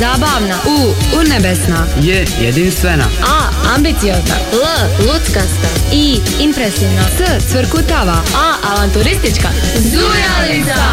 zabavna. U. Urnebesna. J. Jedinstvena. A. Ambiciozna. L. Luckasta. I. Impresivna. C. Cvrkutava. A. Avanturistička. Zujalica!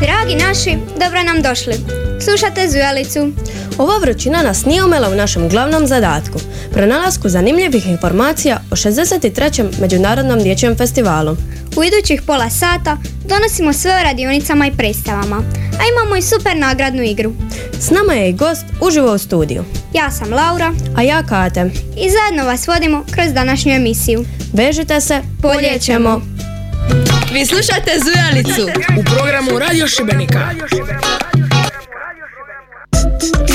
Dragi naši, dobro nam došli. Slušate Zujalicu. Ova vrućina nas nije umela u našem glavnom zadatku, pronalasku zanimljivih informacija o 63. Međunarodnom dječjem festivalu. U idućih pola sata donosimo sve o radionicama i predstavama, a imamo i super nagradnu igru. S nama je i gost uživo u studiju, Ja sam Laura a ja Kate. i zajedno vas vodimo kroz današnju emisiju. Vežite se, poljećemo. Vi slušate Zujalicu. u programu Radio Šibenika.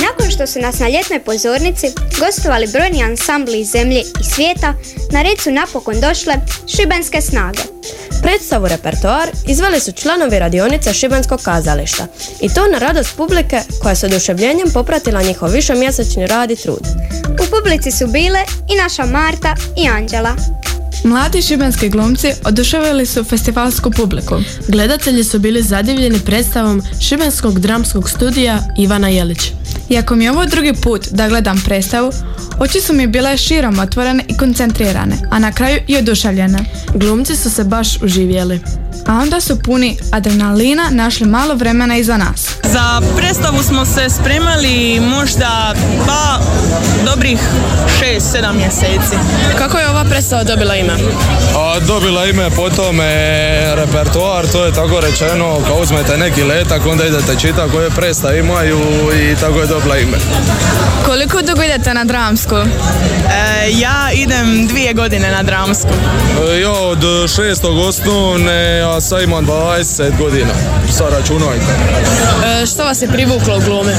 Nakon što su nas na ljetnoj pozornici gostovali brojni ansambli iz zemlje i svijeta, na red su napokon došle šibenske snage. Predstavu repertoar izveli su članovi radionice Šibenskog kazališta i to na radost publike koja s oduševljenjem popratila njihov višemjesečni rad i trud. U publici su bile i naša Marta i Anđela. Mladi šibenski glumci oduševili su festivalsku publiku. Gledatelji su bili zadivljeni predstavom Šibenskog dramskog studija Ivana Jelić. Iako mi je ovo drugi put da gledam predstavu, oči su mi bile širom otvorene i koncentrirane, a na kraju i oduševljene. Glumci su se baš uživjeli. A onda su puni adrenalina našli malo vremena iza nas. Za predstavu smo se spremali možda pa dobrih 6-7 mjeseci. Kako je ova predstava dobila ime? A dobila ime po tome repertoar, to je tako rečeno, kao uzmete neki letak, onda idete čitati koje predstave imaju i tako je dobila ime. Koliko dugo idete na dramsku? E, ja idem dvije godine na dramsku. E, Ja od šestog osnovne, a sad imam 20 godina, sad računajte. E, što vas je privuklo u glume?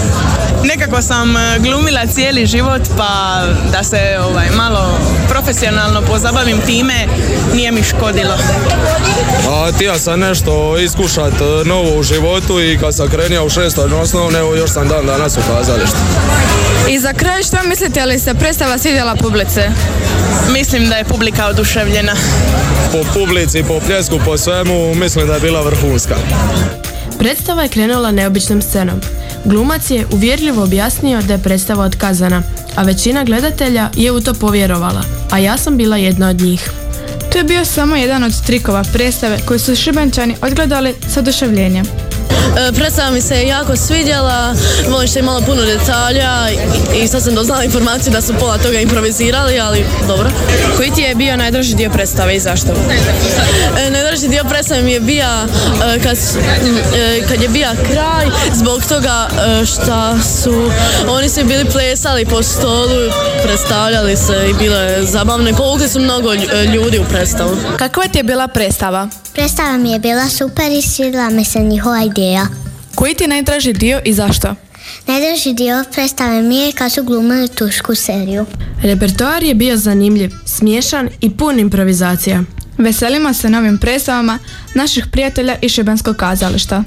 Nekako sam e, glumila cijeli život pa da se ovaj, malo profesionalno pozabavim time nije mi škodilo. A ti ja sam nešto iskušat e, novo u životu i kad sam krenio u šestoj osnovne, evo još sam dan danas u kazalištu. I za kraj što mislite li se predstava svidjela publice? Mislim da je publika oduševljena. Po publici, po pljesku, po svemu, mislim da je bila vrhunska. Predstava je krenula neobičnom scenom. Glumac je uvjerljivo objasnio da je predstava otkazana, a većina gledatelja je u to povjerovala, a ja sam bila jedna od njih. To je bio samo jedan od trikova predstave koji su šibenčani odgledali s oduševljenjem. E, predstava mi se jako svidjela, možete i malo puno detalja i, sad sam doznala informaciju da su pola toga improvizirali, ali dobro. Koji ti je bio najdraži dio predstave i zašto? E, najdraži dio predstave mi je bio e, kad, e, kad je bio kraj zbog toga šta su oni se bili plesali po stolu, predstavljali se i bilo je zabavno i povukli su mnogo lju- ljudi u predstavu. Kakva ti je bila predstava? Predstava mi je bila super i svidjela mi se njihova ideja. Koji ti je najdraži dio i zašto? Najdraži dio predstave mi je kad su glumili tušku seriju. Repertoar je bio zanimljiv, smiješan i pun improvizacija. Veselimo se novim predstavama naših prijatelja iz Šibenskog kazališta.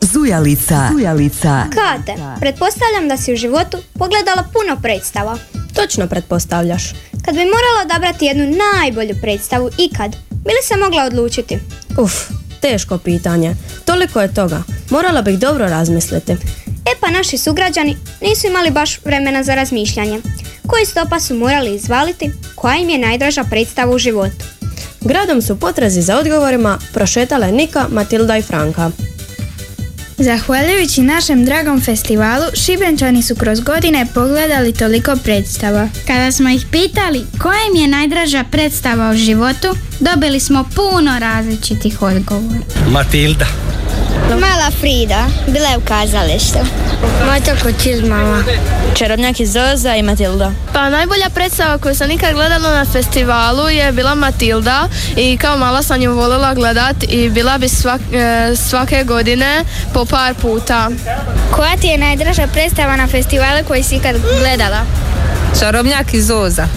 Zujalica. Zujalica. Kate, pretpostavljam da si u životu pogledala puno predstava. Točno pretpostavljaš. Kad bi morala odabrati jednu najbolju predstavu ikad, bi li se mogla odlučiti? Uf, teško pitanje. Toliko je toga. Morala bih dobro razmisliti. E pa naši sugrađani nisu imali baš vremena za razmišljanje. Koji stopa su morali izvaliti, koja im je najdraža predstava u životu? Gradom su potrazi za odgovorima prošetale Nika, Matilda i Franka. Zahvaljujući našem dragom festivalu, Šibenčani su kroz godine pogledali toliko predstava. Kada smo ih pitali koja im je najdraža predstava u životu, dobili smo puno različitih odgovora. Matilda. Mala Frida, bila je u kazalištu. Mojta kočiz mama. Čarobnjak iz Zoza i Matilda. Pa najbolja predstava koju sam nikad gledala na festivalu je bila Matilda i kao mala sam ju voljela gledat i bila bi svak- e, svake godine po par puta. Koja ti je najdraža predstava na festivalu koju si ikad gledala? Čarobnjak iz Oza. E,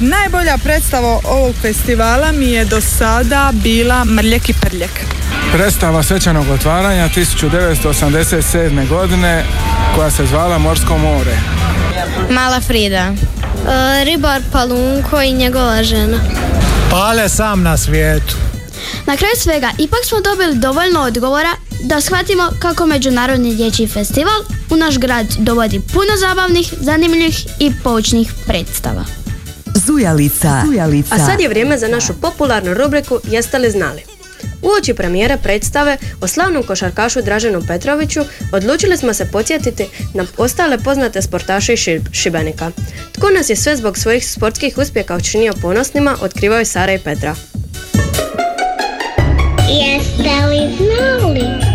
najbolja predstava ovog festivala mi je do sada bila Mrljek i Prljek. Predstava svečanog otvaranja 1987. godine koja se zvala Morsko more. Mala Frida. ribar Palunko i njegova žena. Pale sam na svijetu. Na kraju svega, ipak smo dobili dovoljno odgovora da shvatimo kako Međunarodni dječji festival u naš grad dovodi puno zabavnih, zanimljivih i poučnih predstava. Zujalica. Zujalica. A sad je vrijeme za našu popularnu rubriku Jeste li znali? Uoči premijere predstave o slavnom košarkašu Draženu Petroviću odlučili smo se podsjetiti na ostale poznate sportaše iz Ši- Šibenika. Tko nas je sve zbog svojih sportskih uspjeha učinio ponosnima, otkrivaju Sara i Petra. Jeste li znali?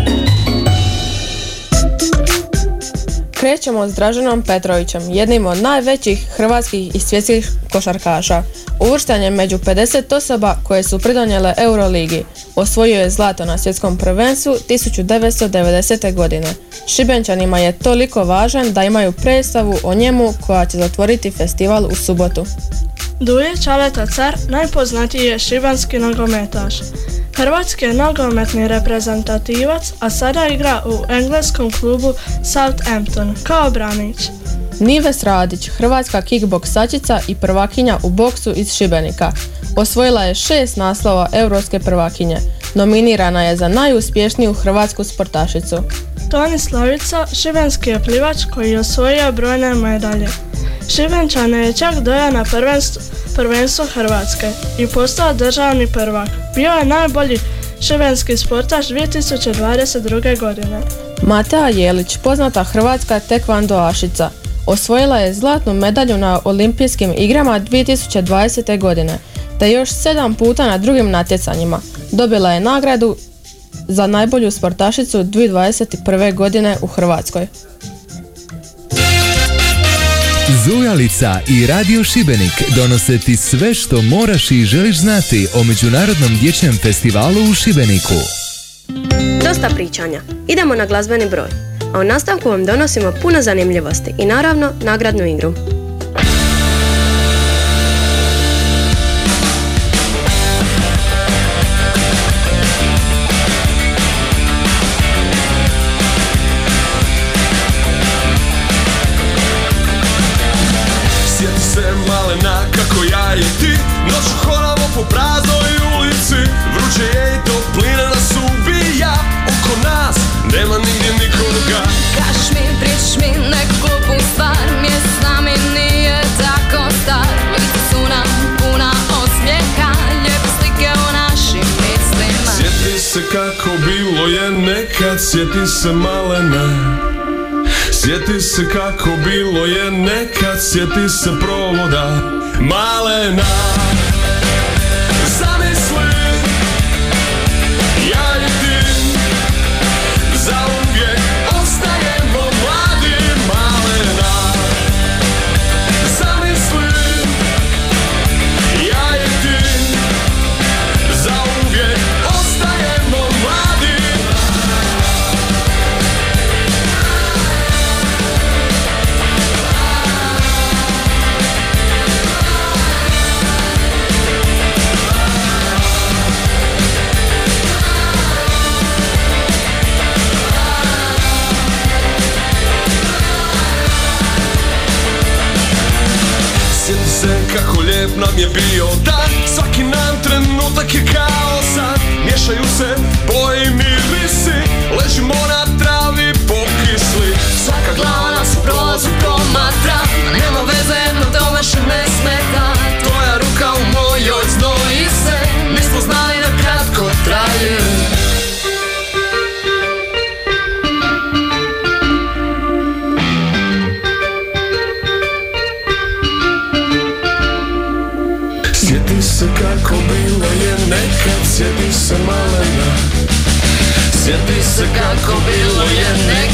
Krećemo s Draženom Petrovićem, jednim od najvećih hrvatskih i svjetskih košarkaša. Uvršten je među 50 osoba koje su pridonijele Euroligi. Osvojio je zlato na svjetskom prvenstvu 1990. godine. Šibenčanima je toliko važan da imaju predstavu o njemu koja će zatvoriti festival u subotu. Duje Čaleta Car najpoznatiji je šibanski nogometaš. Hrvatski je nogometni reprezentativac, a sada igra u engleskom klubu Southampton kao branić. Nives Radić, hrvatska kickboksačica i prvakinja u boksu iz Šibenika. Osvojila je šest naslova europske prvakinje. Nominirana je za najuspješniju hrvatsku sportašicu. Toni Slavica, šibenski je plivač koji je osvojio brojne medalje. Šibenčane je čak dojao na prvenstvo, prvenstvo Hrvatske i postao državni prvak. Bio je najbolji šibenski sportaš 2022. godine. Matea Jelić, poznata hrvatska tekvandoašica, osvojila je zlatnu medalju na olimpijskim igrama 2020. godine, te još sedam puta na drugim natjecanjima. Dobila je nagradu za najbolju sportašicu 2021. godine u Hrvatskoj. Zujalica i Radio Šibenik donose ti sve što moraš i želiš znati o Međunarodnom dječjem festivalu u Šibeniku. Dosta pričanja. Idemo na glazbeni broj. A u nastavku vam donosimo puno zanimljivosti i naravno nagradnu igru. Se malena. Sjeti se kako bilo je nekad Sjeti se provoda. Malena lijep nam Sjeti se kako bilo je nekad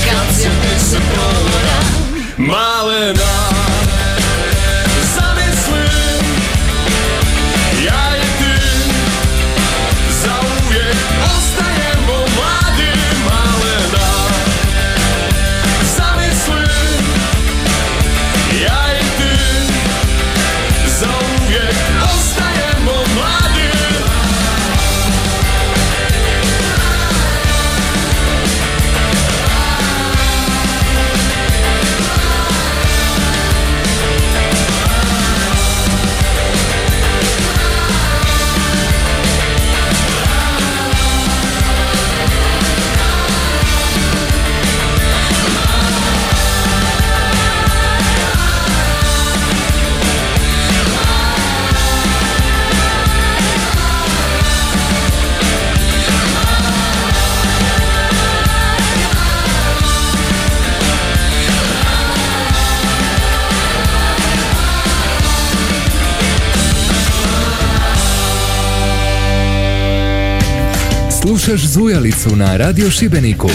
Slušaš Zujalicu na Radio Šibeniku.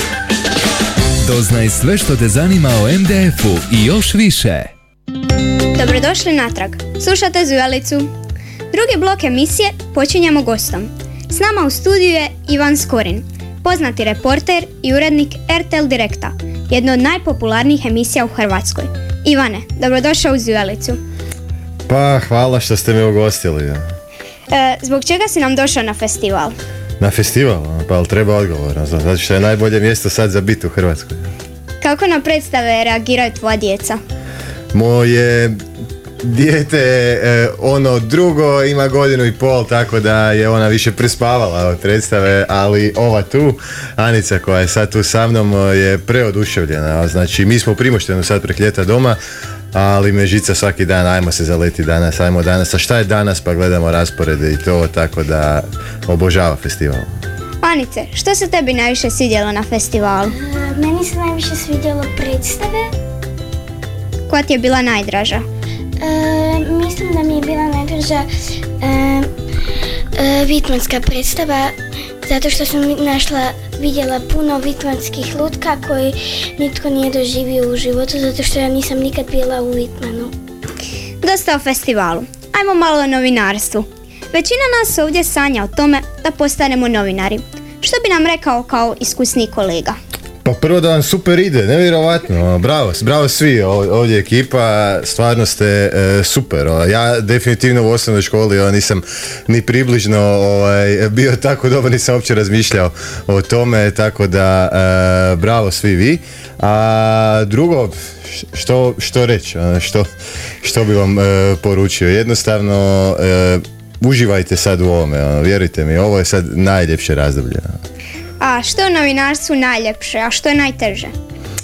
Doznaj sve što te zanima o MDF-u i još više. Dobrodošli natrag. Slušate Zujalicu. Drugi blok emisije počinjemo gostom. S nama u studiju je Ivan Skorin, poznati reporter i urednik RTL Direkta, jedno od najpopularnijih emisija u Hrvatskoj. Ivane, dobrodošao u Zujalicu. Pa, hvala što ste me ugostili. E, zbog čega si nam došao na festival? Na festival, a, pa ali treba odgovor. a, Zato što je najbolje mjesto sad za biti u Hrvatskoj. Kako na predstave reagiraju tvoja djeca? Moje dijete, e, ono drugo, ima godinu i pol, tako da je ona više prespavala od predstave, ali ova tu, Anica koja je sad tu sa mnom, e, je preoduševljena. Znači, mi smo u Primoštenu sad prek ljeta doma, ali me žica svaki dan, ajmo se zaleti danas, ajmo danas, a šta je danas, pa gledamo rasporede i to, tako da obožava festival. Anice, što se tebi najviše svidjelo na festivalu? Meni se najviše svidjelo predstave. Koja ti je bila najdraža? E, mislim da mi je bila najdraža e, e, vitmanska predstava zato što sam našla, vidjela puno vitmanskih lutka koji nitko nije doživio u životu zato što ja nisam nikad bila u Vitmanu. Dosta o festivalu. Ajmo malo o novinarstvu. Većina nas ovdje sanja o tome da postanemo novinari. Što bi nam rekao kao iskusni kolega? Pa prvo da vam super ide, nevjerovatno, bravo, bravo svi, ovdje ekipa, stvarno ste e, super. o. Ja definitivno u osnovnoj školi o, nisam ni približno ovaj, bio tako dobar, nisam uopće razmišljao o tome, tako da e, bravo svi vi. A drugo, što, što reći, ono, što, što bi vam e, poručio, jednostavno uživajte sad u ovome, ono, vjerujte mi, ovo je sad najljepše razdoblje. A što je novinarstvu najljepše, a što je najteže?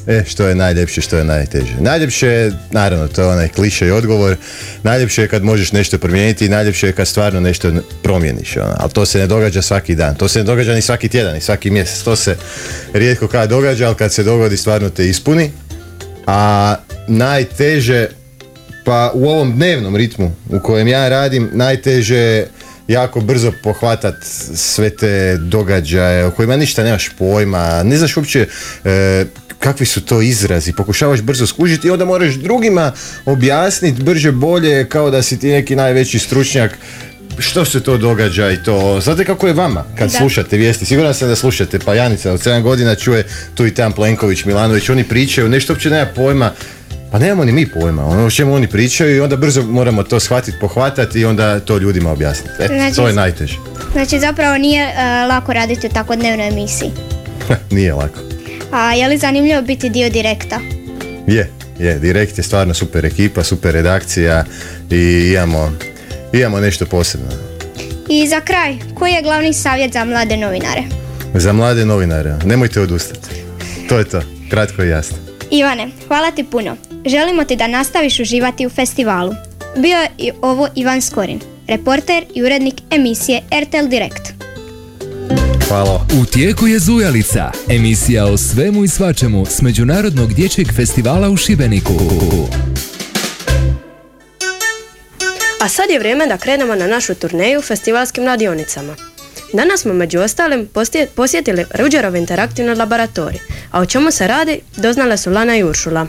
E, što je najljepše, što je najteže? Najljepše je, naravno, to je onaj kliše i odgovor, najljepše je kad možeš nešto promijeniti i najljepše je kad stvarno nešto promijeniš, ono. ali to se ne događa svaki dan, to se ne događa ni svaki tjedan, ni svaki mjesec, to se rijetko kada događa, ali kad se dogodi stvarno te ispuni, a najteže, pa u ovom dnevnom ritmu u kojem ja radim, najteže je jako brzo pohvatat sve te događaje o kojima ništa nemaš pojma, ne znaš uopće e, kakvi su to izrazi, pokušavaš brzo skužiti i onda moraš drugima objasniti brže bolje kao da si ti neki najveći stručnjak što se to događa i to. Znate kako je vama kad Da. slušate vijesti? Siguran sam da slušate. Pa Janica od 7 godina čuje tu i tam Plenković, Milanović, oni pričaju, nešto uopće nema pojma. Pa nemamo ni mi pojma, ono o čemu oni pričaju i onda brzo moramo to shvatiti, pohvatati i onda to ljudima objasniti. E, Znači- to je najteže. Znači zapravo nije e, lako raditi u tako dnevnoj emisiji. Nije lako. A je li zanimljivo biti dio direkta? Je, je, Direkt je stvarno super ekipa, super redakcija i imamo, imamo nešto posebno. I za kraj, koji je glavni savjet za mlade novinare? Za mlade novinare, nemojte odustati. To je to, kratko i jasno. Ivane, hvala ti puno. Želimo ti da nastaviš uživati u festivalu. Bio je i ovo Ivan Skorin, reporter i urednik emisije RTL Direkt. Hvala. U tijeku je Zujalica, emisija o svemu i svačemu s Međunarodnog dječjeg festivala u Šibeniku. A sad je vrijeme da krenemo na našu turneju festivalskim radionicama. Danas smo među ostalim posjetili Ruđerov interaktivni laboratorij, a o čemu se radi doznale su Lana i Uršula.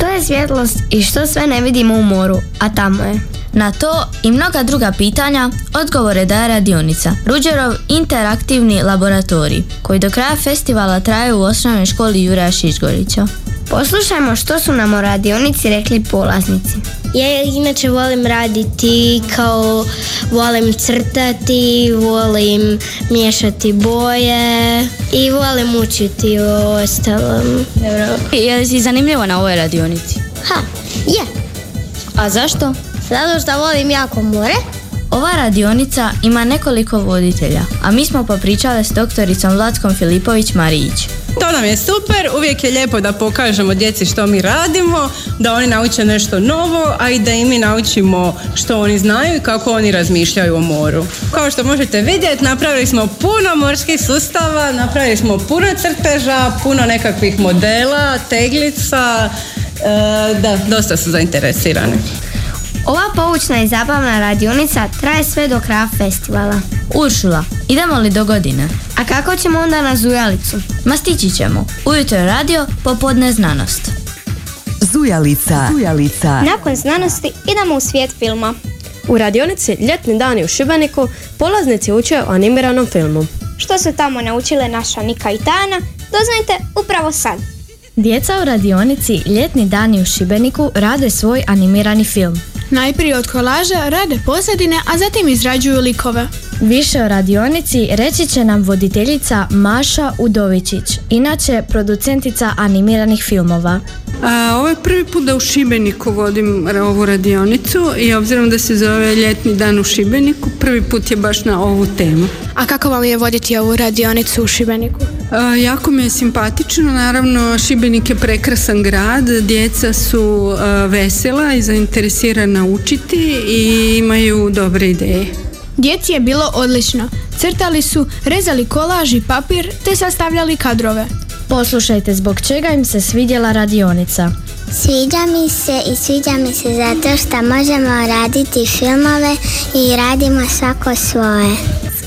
Što je svjetlost i što sve ne vidimo u moru, a tamo je? Na to i mnoga druga pitanja odgovore daje radionica Ruđerov interaktivni laboratorij koji do kraja festivala traje u osnovnoj školi Juraja Šišgorića. Poslušajmo što su nam o radionici rekli polaznici. Ja inače volim raditi kao volim crtati, volim miješati boje i volim učiti o ostalom. Dobro. Je si zanimljivo na ovoj radionici? Ha, je. A zašto? Zato što volim jako more. Ova radionica ima nekoliko voditelja, a mi smo popričale s doktoricom Vlatkom Filipović-Marijić. To nam je super, uvijek je lijepo da pokažemo djeci što mi radimo, da oni nauče nešto novo, a i da i mi naučimo što oni znaju i kako oni razmišljaju o moru. Kao što možete vidjeti, napravili smo puno morskih sustava, napravili smo puno crteža, puno nekakvih modela, teglica, e, da, dosta su zainteresirani. Ova poučna i zabavna radionica traje sve do kraja festivala. Uršula, idemo li do godine? A kako ćemo onda na Zujalicu? Ma stići ćemo. Ujutro je radio, popodne znanost. Zujalica. Zujalica. Nakon znanosti idemo u svijet filma. U radionici Ljetni dani u Šibeniku polaznici uče o animiranom filmu. Što su tamo naučile naša Nika i Tana, doznajte upravo sad. Djeca u radionici Ljetni dani u Šibeniku rade svoj animirani film. Najprije od kolaža rade posjedine, a zatim izrađuju likove. Više o radionici reći će nam voditeljica Maša Udovičić, inače producentica animiranih filmova. A, ovo je prvi put da u Šibeniku vodim ovu radionicu i obzirom da se zove ljetni dan u Šibeniku, prvi put je baš na ovu temu. A kako vam je voditi ovu radionicu u Šibeniku? A, jako mi je simpatično, naravno Šibenik je prekrasan grad, djeca su a, vesela i zainteresirana učiti i imaju dobre ideje. Djeci je bilo odlično. Crtali su, rezali kolaž i papir te sastavljali kadrove. Poslušajte zbog čega im se svidjela radionica. Sviđa mi se i sviđa mi se zato što možemo raditi filmove i radimo svako svoje.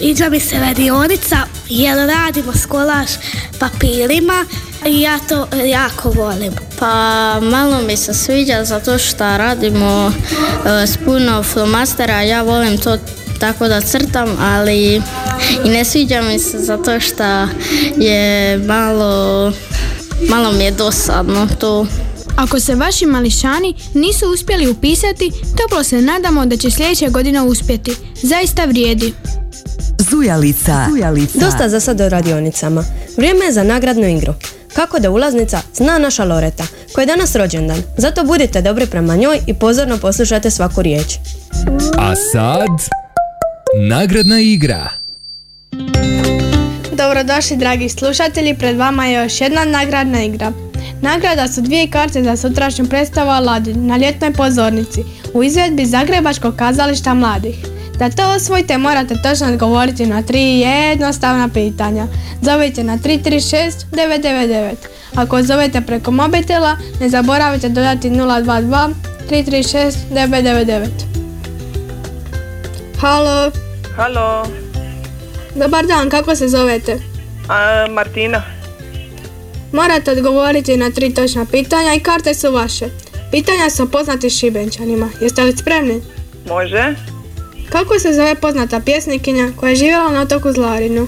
Sviđa mi se radionica jer radimo s kolaž papirima i ja to jako volim. Pa malo mi se sviđa zato što radimo e, s puno flomastera, ja volim to tako da crtam, ali i ne sviđa mi se zato što je malo, malo mi je dosadno to. Ako se vaši mališani nisu uspjeli upisati, toplo se nadamo da će sljedeće godine uspjeti. Zaista vrijedi. Zujalica. Zujalica. Dosta za sad o radionicama. Vrijeme je za nagradnu igru. Kako da ulaznica zna naša Loreta, koja je danas rođendan. Zato budite dobri prema njoj i pozorno poslušajte svaku riječ. A sad... Nagradna igra. Dobrodošli dragi slušatelji, pred vama je još jedna nagradna igra. Nagrada su dvije karte za sutrašnju predstavu Aladin na ljetnoj pozornici u izvedbi Zagrebačkog kazališta mladih. Da to osvojite morate točno odgovoriti na tri jednostavna pitanja. Zovite na 336 999. Ako zovete preko mobitela, ne zaboravite dodati 022 336 999. Halo, Halo, dobar dan, kako se zovete? a, Martina. Morate odgovoriti na tri točna pitanja i karte su vaše. Pitanja su poznati šibenčanima. Jeste li spremni? Može? Kako se zove poznata pjesnikinja koja je živjela na otoku Zlarinu?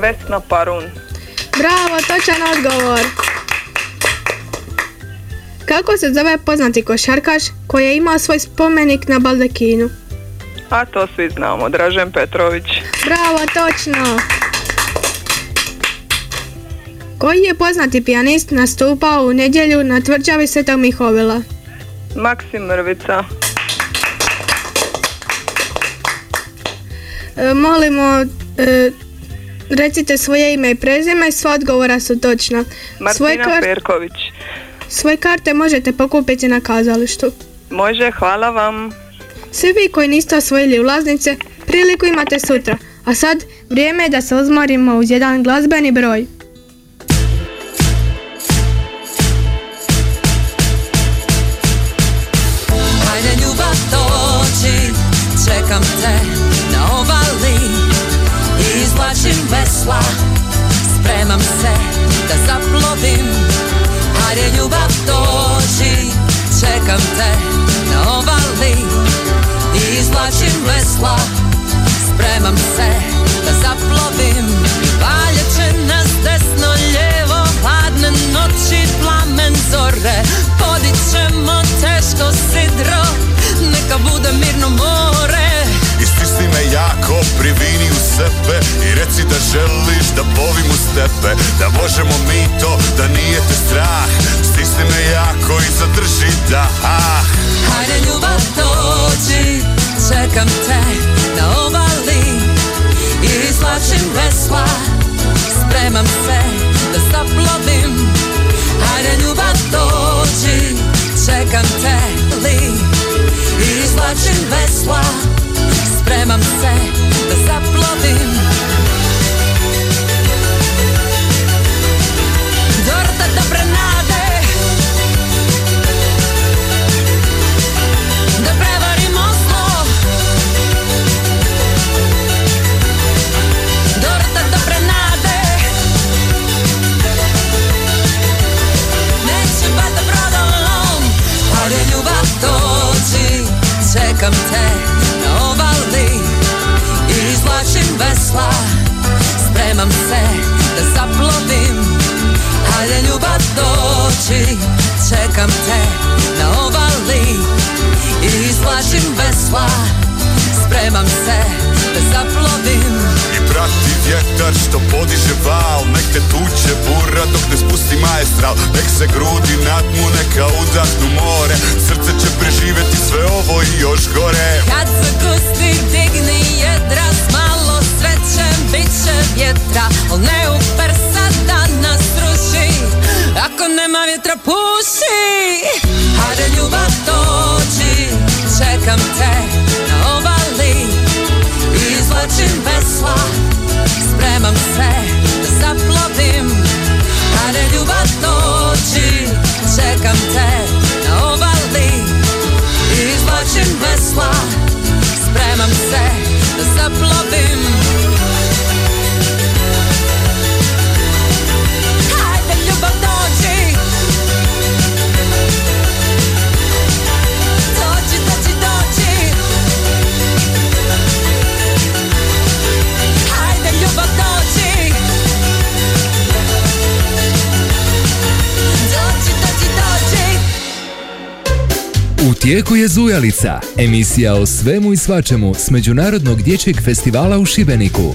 Vesna Parun. Bravo, točan odgovor. Kako se zove poznati košarkaš koji je imao svoj spomenik na Baldekinu? A to svi znamo, Dražen Petrović. Bravo, točno. Koji je poznati pijanist nastupao u nedjelju na tvrđavi Svetog Mihovila? Maksim Mrvica. Molimo, e, recite svoje ime i prezime, sva odgovora su točna. Svoje, Martina kar- Perković. svoje karte možete pokupiti na kazalištu. Može, hvala vam. Svi vi koji niste osvojili ulaznice, priliku imate sutra. A sad, vrijeme je da se uzmorimo uz jedan glazbeni broj. Čekam te na obali I izvlačim vesla, spremam se da zaplovim Hajde ljubav dođi, čekam te li. I izvlačim vesla, spremam se da zaplovim vesla Spremam se da zaplodim Hajde ljubav doći Čekam te na ovali. I izvlačim vesla Spremam se da zaplodim I prati vjetar što podiže val Nek te tuče bura dok ne spusti majestral Nek se grudi nadmu, neka udahnu more. Srce će preživjeti sve ovo i još gore. Kad se gusti digni jedra će vjetra Al ne uper sad da nas ruši Ako nema vjetra puši. Hajde ljubav dođi Čekam te na obali. Izvlačim vesla Spremam se da zaplovim. Hajde ljubav dođi Čekam te na obali. Izvlačim vesla Spremam se da zaplovim tijeku je Zujalica, emisija o svemu i svačemu s Međunarodnog dječjeg festivala u Šibeniku.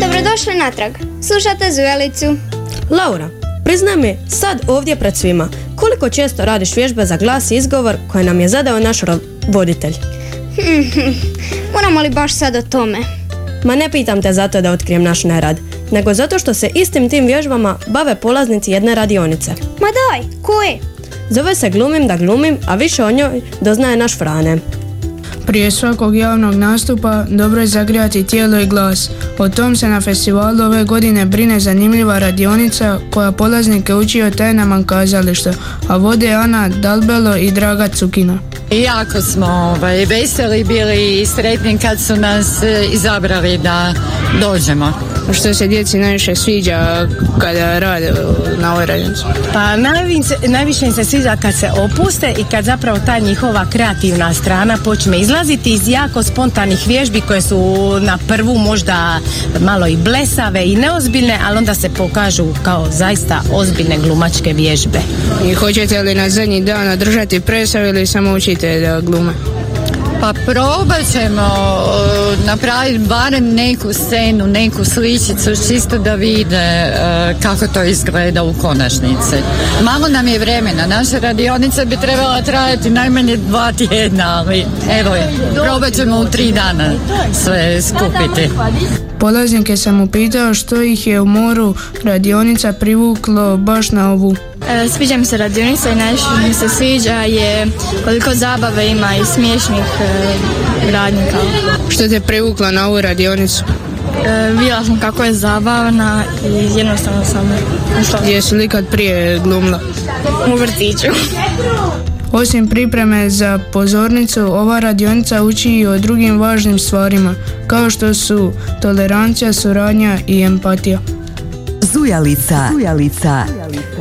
Dobrodošli natrag. Slušate Zujalicu. Laura, priznaj mi sad ovdje pred svima, koliko često radiš vježbe za glas i izgovor koje nam je zadao naš ro- voditelj? Moramo li baš sad o tome? Ma ne pitam te zato da otkrijem naš nerad, nego zato što se istim tim vježbama bave polaznici jedne radionice. Ma daj, koje? Zove se Glumim da glumim, a više o njoj doznaje naš Frane. Prije svakog javnog nastupa dobro je zagrijati tijelo i glas. O tom se na festivalu ove godine brine zanimljiva radionica koja polaznike uči o tajnama kazališta, a vode Ana Dalbelo i Draga Cukina. Jako smo ovaj, veseli bili i sretni kad su nas e, izabrali da dođemo. Što se djeci najviše sviđa kada rade na ovoj radionici? Pa najviše, najviše im se sviđa kad se opuste i kad zapravo ta njihova kreativna strana počne izlaziti iz jako spontanih vježbi koje su na prvu možda malo i blesave i neozbiljne, ali onda se pokažu kao zaista ozbiljne glumačke vježbe. I hoćete li na zadnji dan održati predstavu ili samo učite da glume? Pa probat ćemo e, napraviti barem neku scenu, neku sličicu, čisto da vide e, kako to izgleda u konačnici. Malo nam je vremena, naša radionica bi trebala trajati najmanje dva tjedna, ali evo probat ćemo u tri dana sve skupiti. Polaznike sam upitao što ih je u moru radionica privuklo baš na ovu. E, Sviđa mi se radionica i najviše mi se sviđa je koliko zabave ima i smiješnih e, radnika. Što te privuklo na ovu radionicu? E, Vidjela sam kako je zabavna i jednostavno sam ušla. Jesi li kad prije glumila? U vrtiću. Osim pripreme za pozornicu, ova radionica uči i o drugim važnim stvarima, kao što su tolerancija, suradnja i empatija. Zujalica. Zujalica.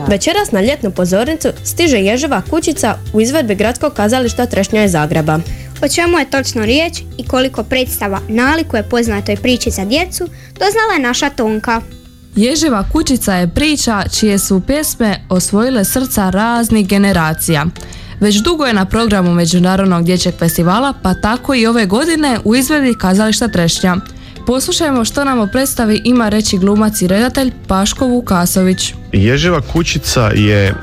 Večeras na ljetnu pozornicu stiže ježeva kućica u izvedbi gradskog kazališta Trešnja iz Zagreba. O čemu je točno riječ i koliko predstava nalikuje poznatoj priči za djecu, doznala je naša Tonka. Ježeva kućica je priča čije su pjesme osvojile srca raznih generacija. Već dugo je na programu Međunarodnog dječjeg festivala, pa tako i ove godine u izvedbi kazališta Trešnja. Poslušajmo što nam o predstavi ima reći glumac i redatelj Paško Vukasović. Ježeva kućica je e,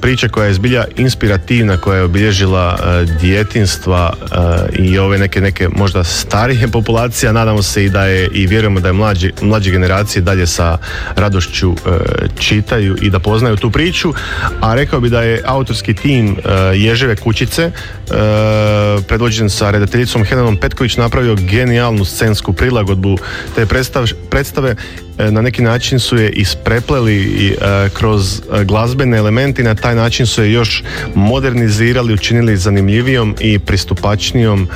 priča koja je zbilja inspirativna, koja je obilježila e, djetinstva e, i ove neke, neke možda starije populacije, nadamo se i da je i vjerujemo da je mlađi, mlađe generacije dalje sa radošću e, čitaju i da poznaju tu priču, a rekao bi da je autorski tim e, Ježeve kućice e, predvođen sa redateljicom Helenom Petković napravio genijalnu scensku prilagodbu te predstav- predstave na neki način su je isprepleli i, e, kroz e, glazbene elemente na taj način su je još modernizirali, učinili zanimljivijom i pristupačnijom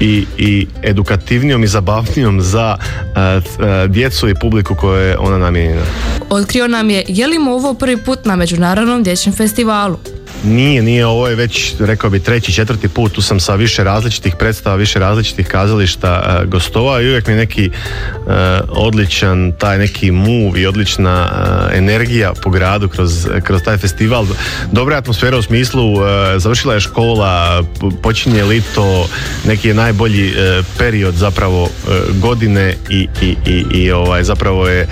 i, i edukativnijom i zabavnijom za e, e, djecu i publiku koje je ona namijenjena. Otkrio nam je je li mu ovo prvi put na Međunarodnom dječjem festivalu. Nije, nije, ovo je već, rekao bi, treći, četvrti put, tu sam sa više različitih predstava, više različitih kazališta uh, gostovao i uvijek mi neki uh, odličan, taj neki move i odlična uh, energija po gradu kroz, kroz taj festival. Dobra atmosfera u smislu, završila je škola, počinje lito, neki je najbolji period zapravo godine i, i, i, i, ovaj, zapravo je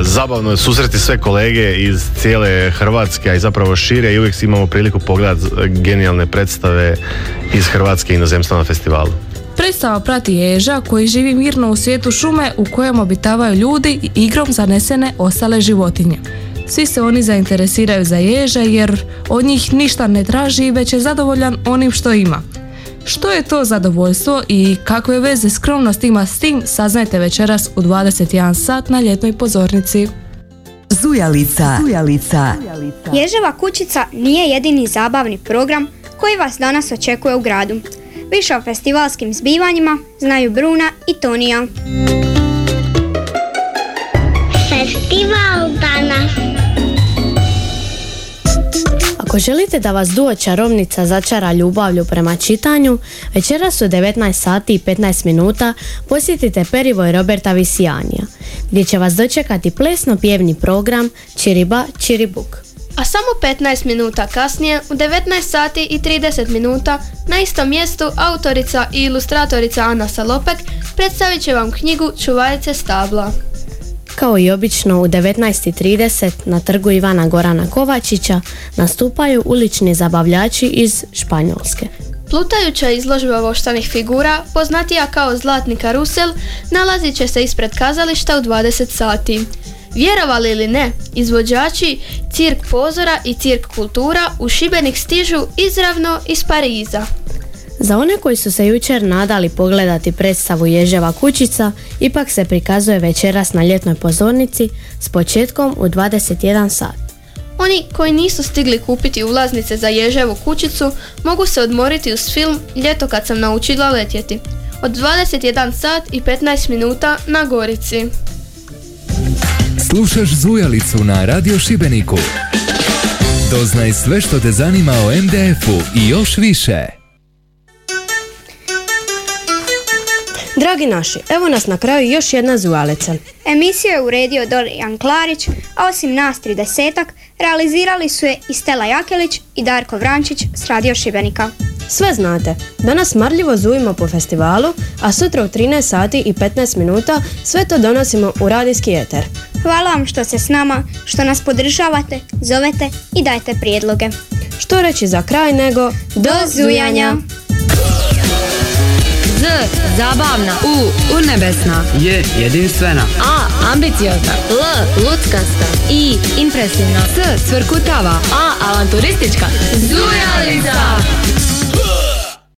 zabavno susreti sve kolege iz cijele Hrvatske, a i zapravo šire i uvijek si imamo priliku pogledati genijalne predstave iz Hrvatske inozemstva na festivalu. Predstava prati ježa koji živi mirno u svijetu šume u kojem obitavaju ljudi i igrom zanesene ostale životinje. Svi se oni zainteresiraju za ježa jer od njih ništa ne traži već je zadovoljan onim što ima. Što je to zadovoljstvo i kakve veze skromnost ima s tim saznajte večeras u 21 sat na ljetnoj pozornici. Zujalica. Zujalica. Ježeva kućica nije jedini zabavni program koji vas danas očekuje u gradu. Više o festivalskim zbivanjima znaju Bruna i Tonija. Festival danas. Ako želite da vas duo čarovnica začara ljubavlju prema čitanju, večeras u 19 sati i 15 minuta posjetite Perivoj Roberta Visijanija, gdje će vas dočekati plesno pjevni program Čiriba Čiribuk. A samo 15 minuta kasnije, u 19 sati i 30 minuta, na istom mjestu autorica i ilustratorica Ana Salopek predstavit će vam knjigu Čuvarice stabla. Kao i obično u 19.30 na trgu Ivana Gorana Kovačića nastupaju ulični zabavljači iz Španjolske. Plutajuća izložba voštanih figura, poznatija kao Zlatni karusel, nalazit će se ispred kazališta u 20 sati. Vjerovali ili ne, izvođači Cirk Pozora i Cirk Kultura u Šibenik stižu izravno iz Pariza. Za one koji su se jučer nadali pogledati predstavu Ježeva kućica, ipak se prikazuje večeras na ljetnoj pozornici s početkom u 21 sat. Oni koji nisu stigli kupiti ulaznice za Ježevu kućicu mogu se odmoriti uz film Ljeto kad sam naučila letjeti. Od 21 sat i 15 minuta na Gorici. Slušaš Zujalicu na Radio Šibeniku. Doznaj sve što te zanima o MDF-u i još više. Dragi naši, evo nas na kraju još jedna zujalica. Emisiju je uredio Dorijan Klarić, a osim nas 30 realizirali su je i Stela Jakelić i Darko Vrančić s Radio Šibenika. Sve znate, danas marljivo zujimo po festivalu, a sutra u 13 sati i 15 minuta sve to donosimo u radijski eter. Hvala vam što ste s nama, što nas podržavate, zovete i dajte prijedloge. Što reći za kraj nego Do zujanja! Z. Zabavna. U. Urnebesna. Je jedinstvena. A. Ambiciozna. L. Luckasta. I. Impresivna. S. Cvrkutava. A. Avanturistička. Zujalica!